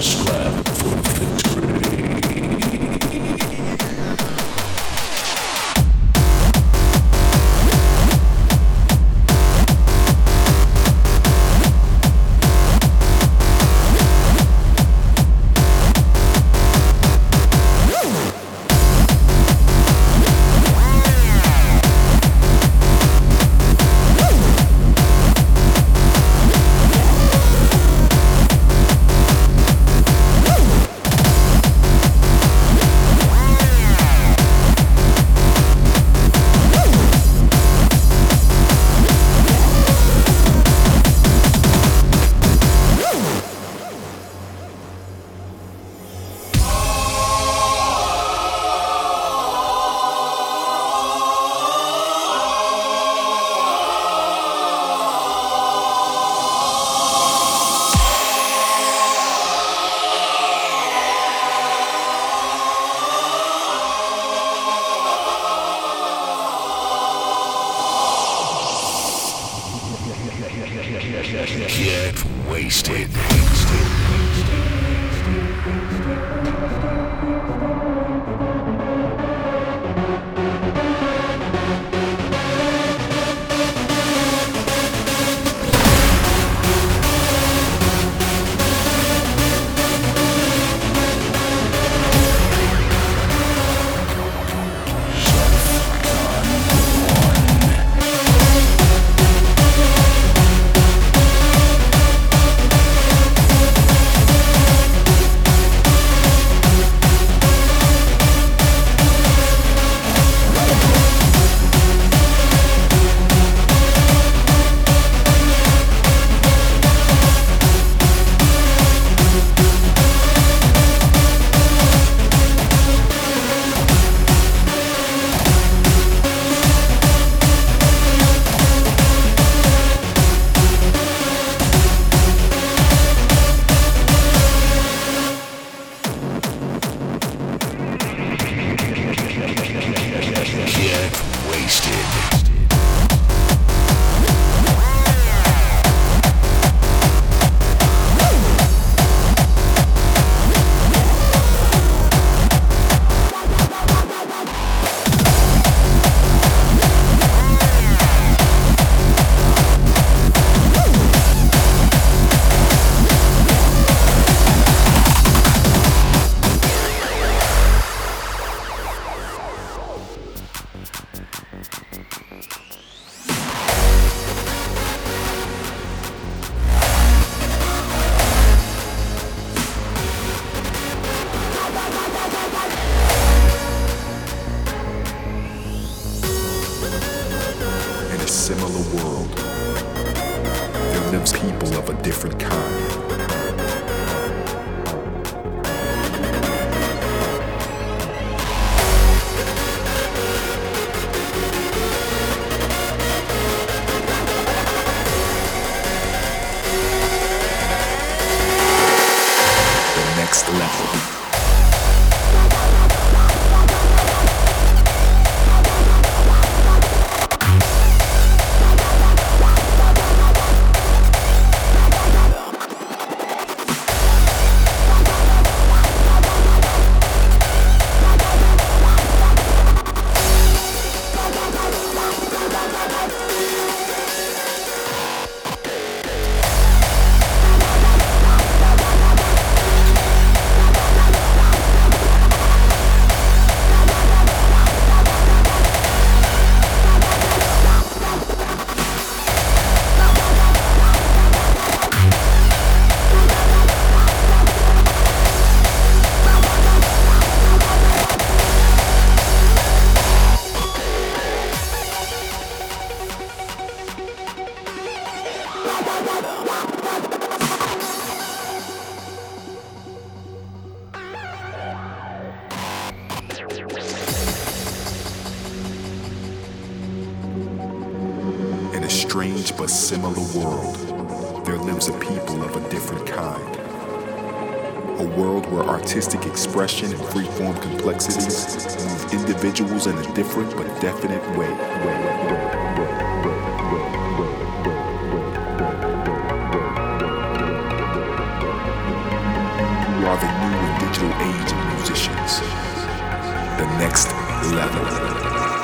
Curse lives people of a different kind. world where artistic expression and freeform complexities move individuals in a different but definite way. You are the new and digital age of musicians. The next level.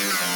Yeah.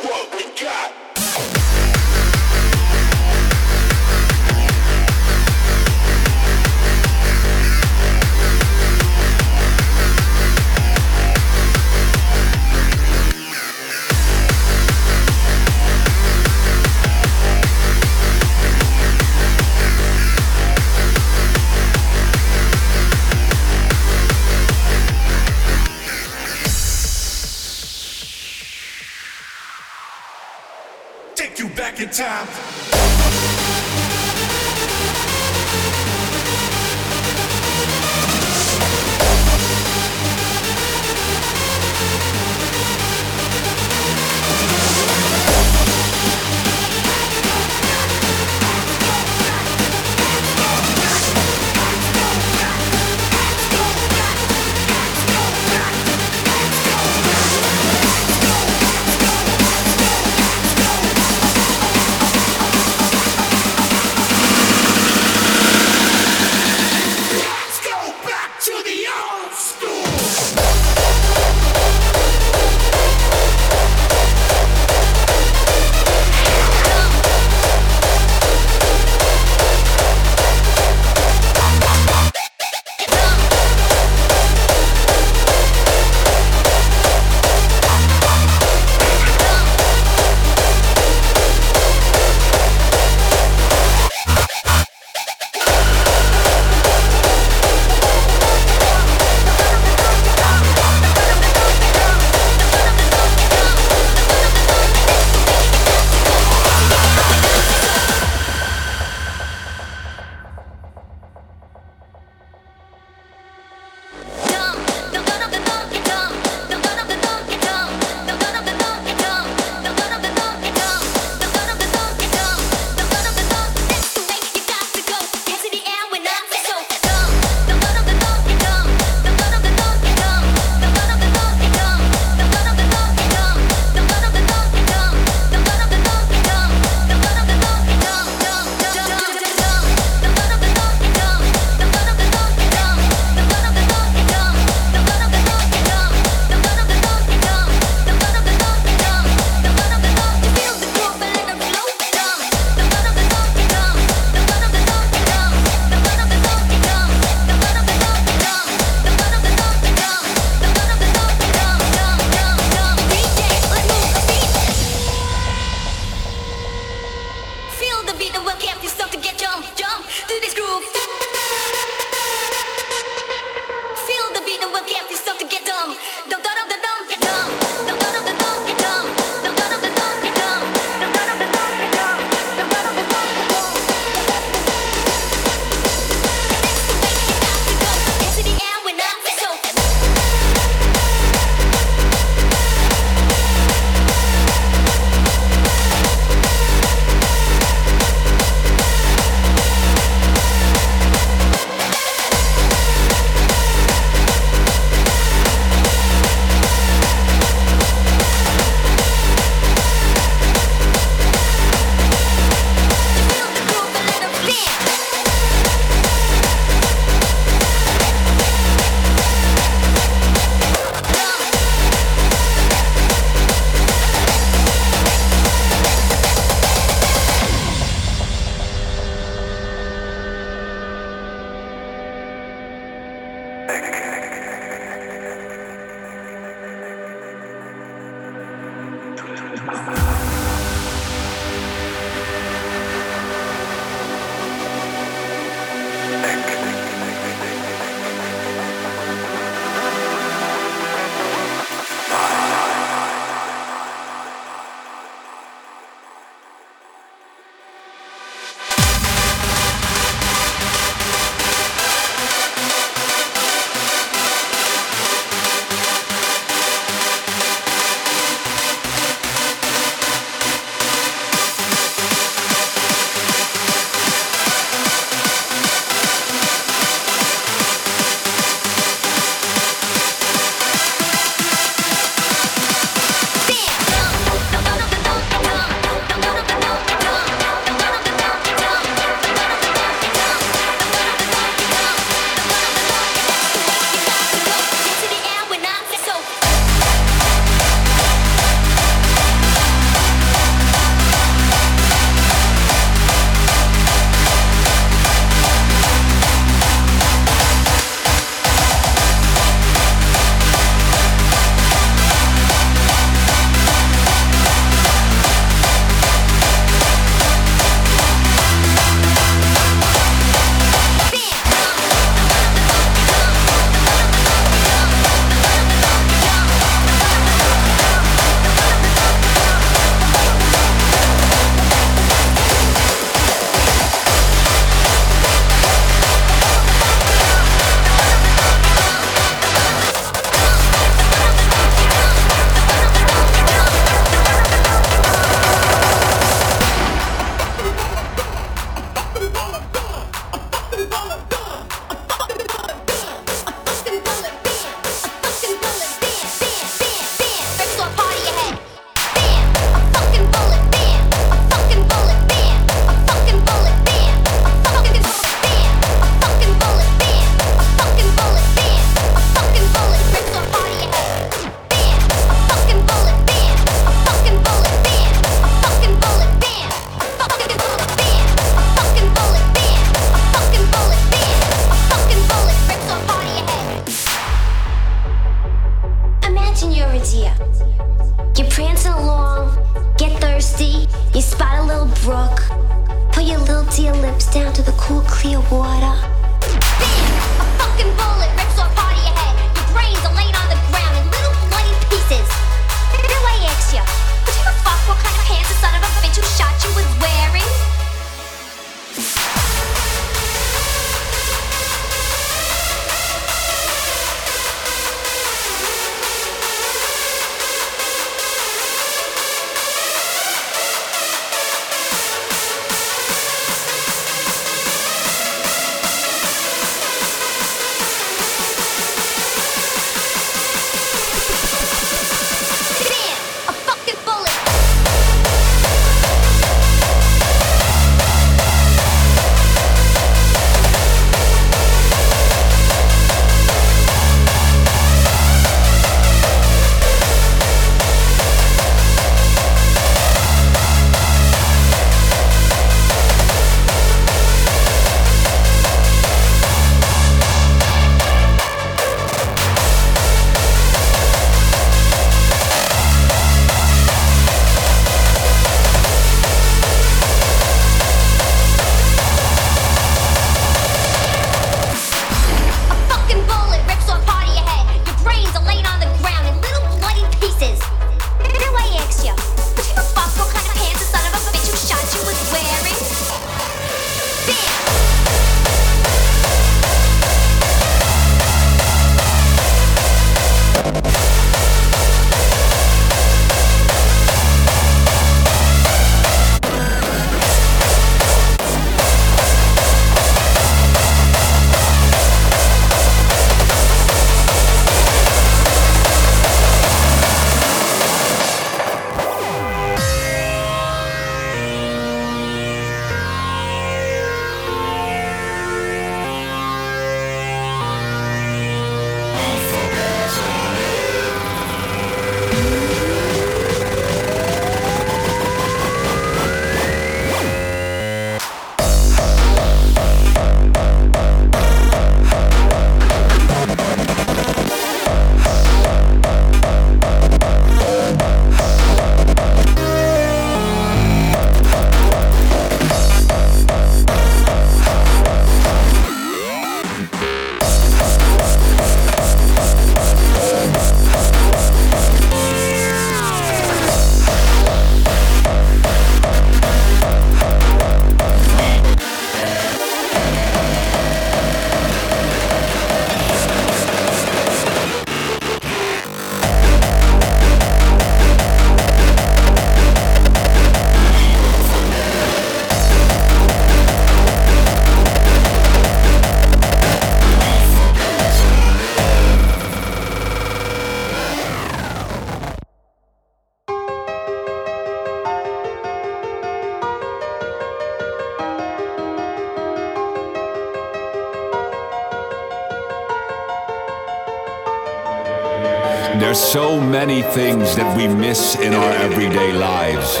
Things that we miss in our everyday lives.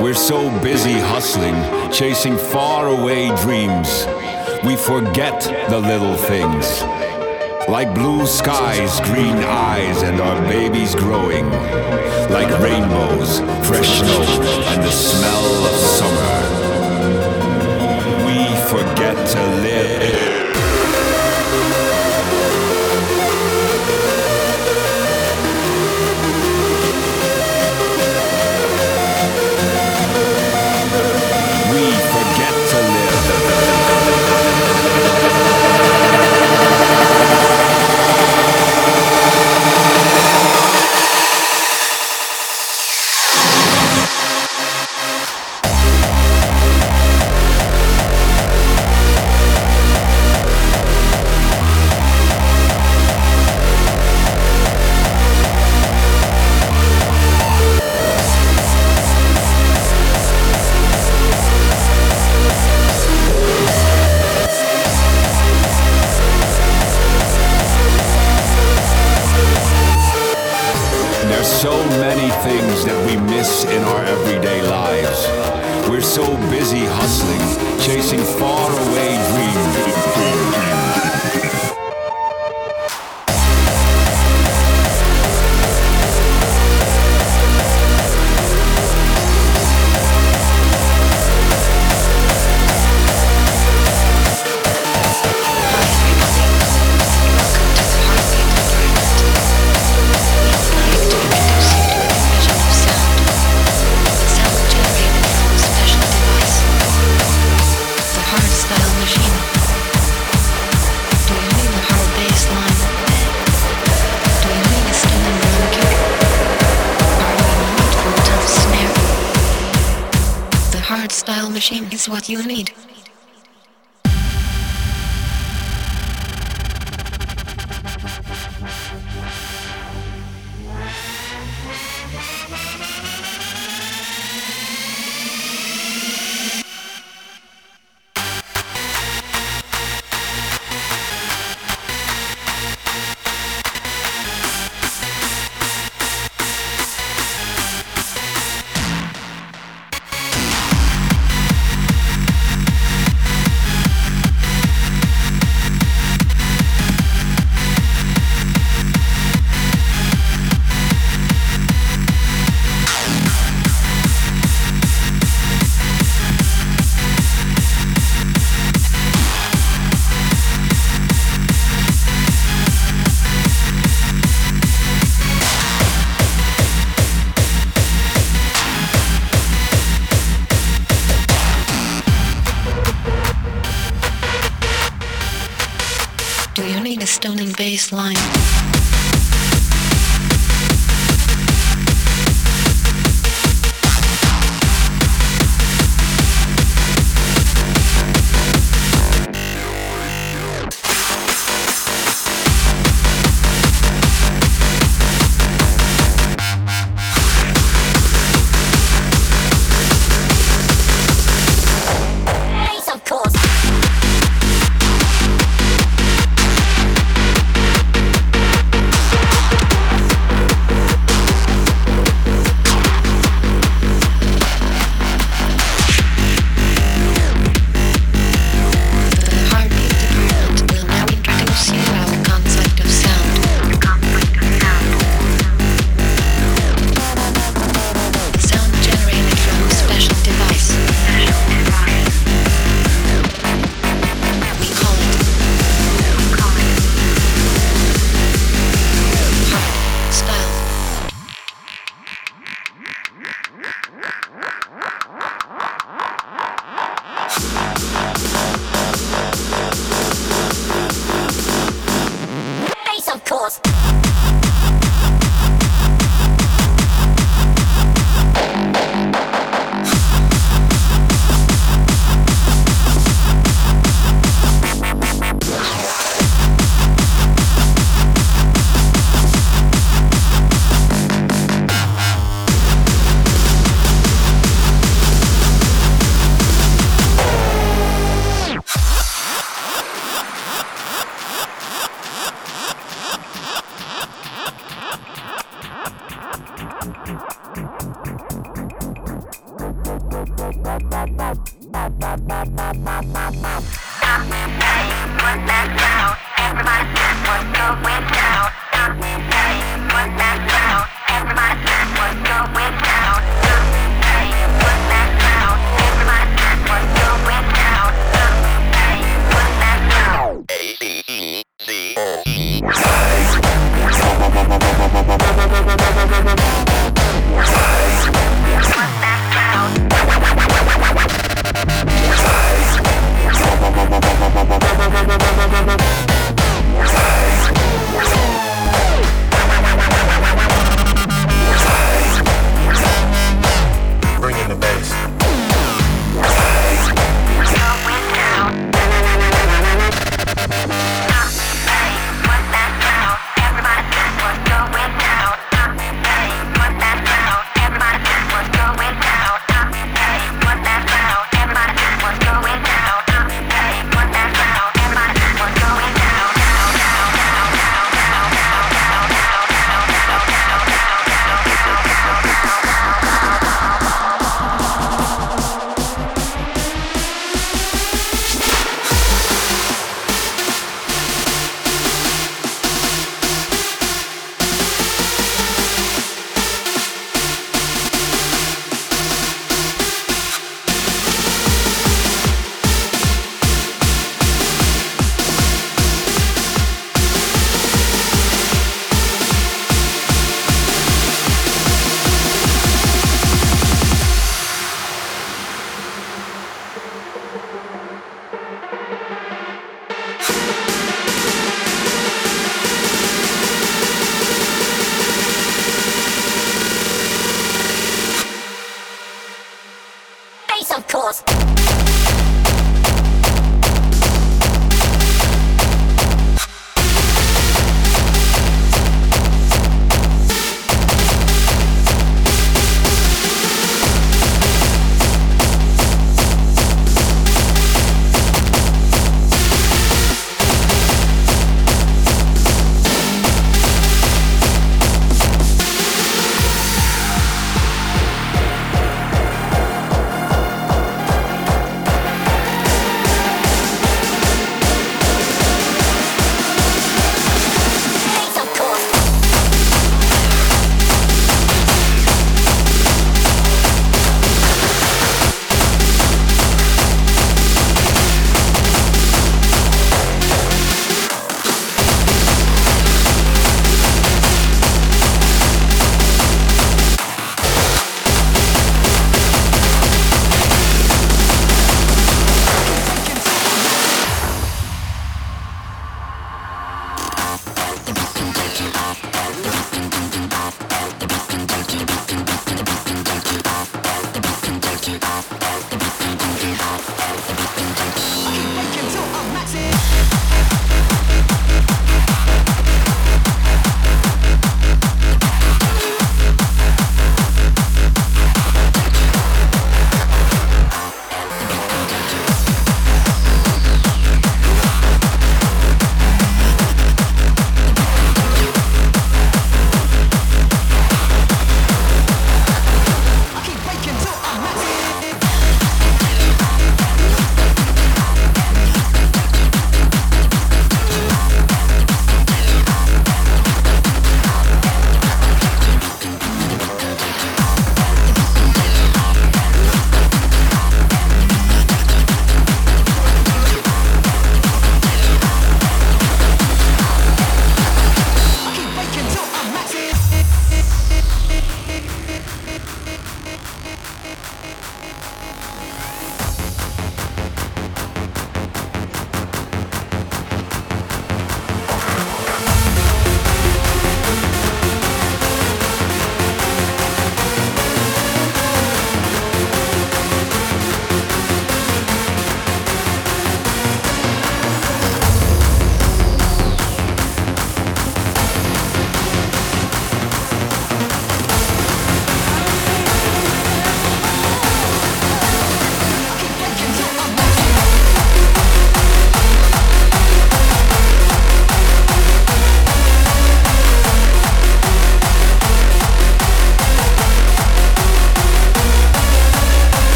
We're so busy hustling, chasing faraway dreams. We forget the little things. Like blue skies, green eyes, and our babies growing. Like rainbows, fresh snow, and the smell of summer.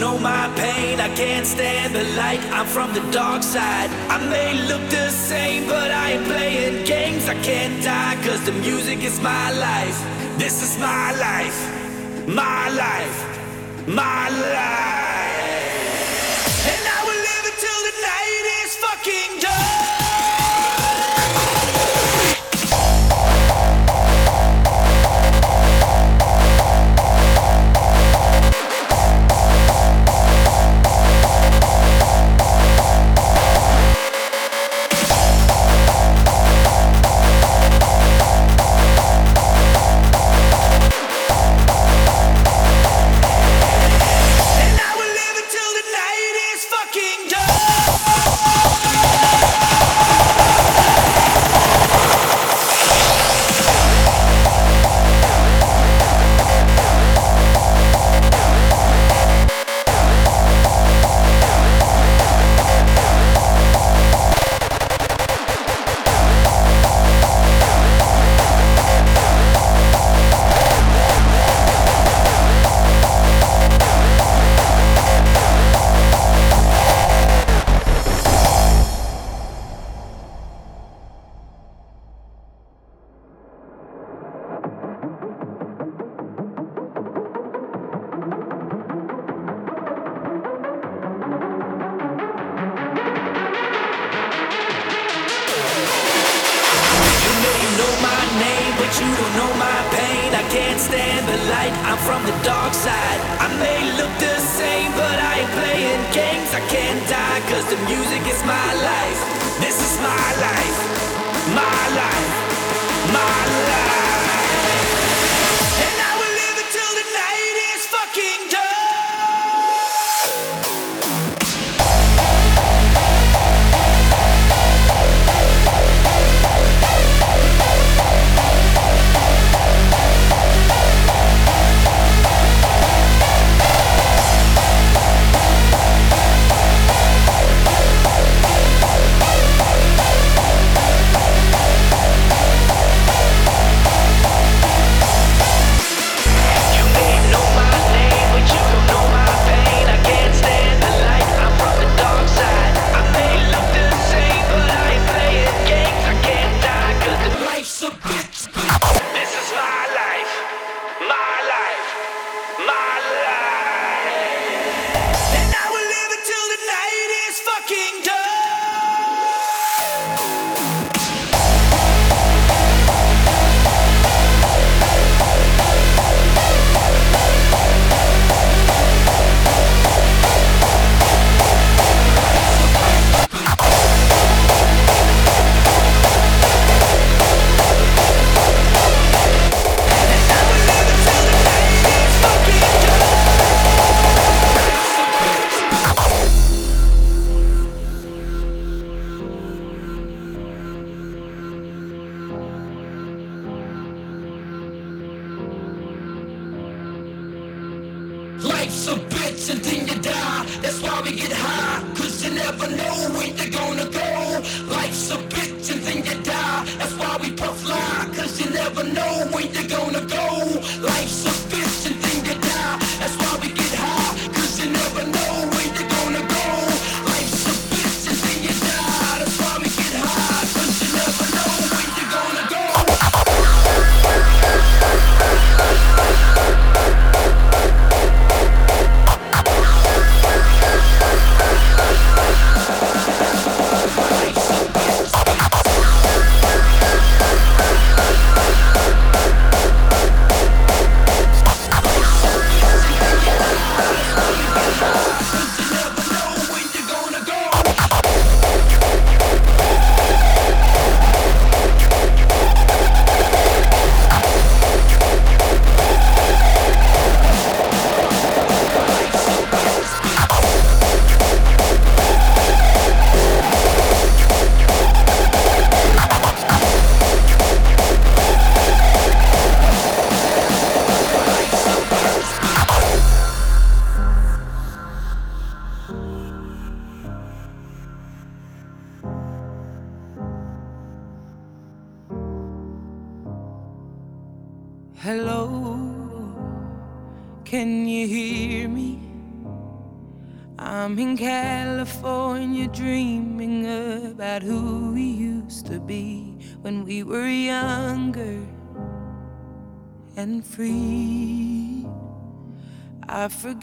know my pain. I can't stand the light. I'm from the dark side. I may look the same, but I ain't playing games. I can't die, cause the music is my life. This is my life. My life. My life.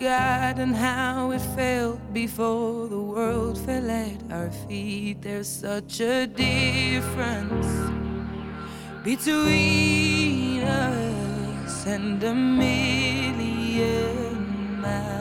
And how it felt before the world fell at our feet. There's such a difference between us and a million miles.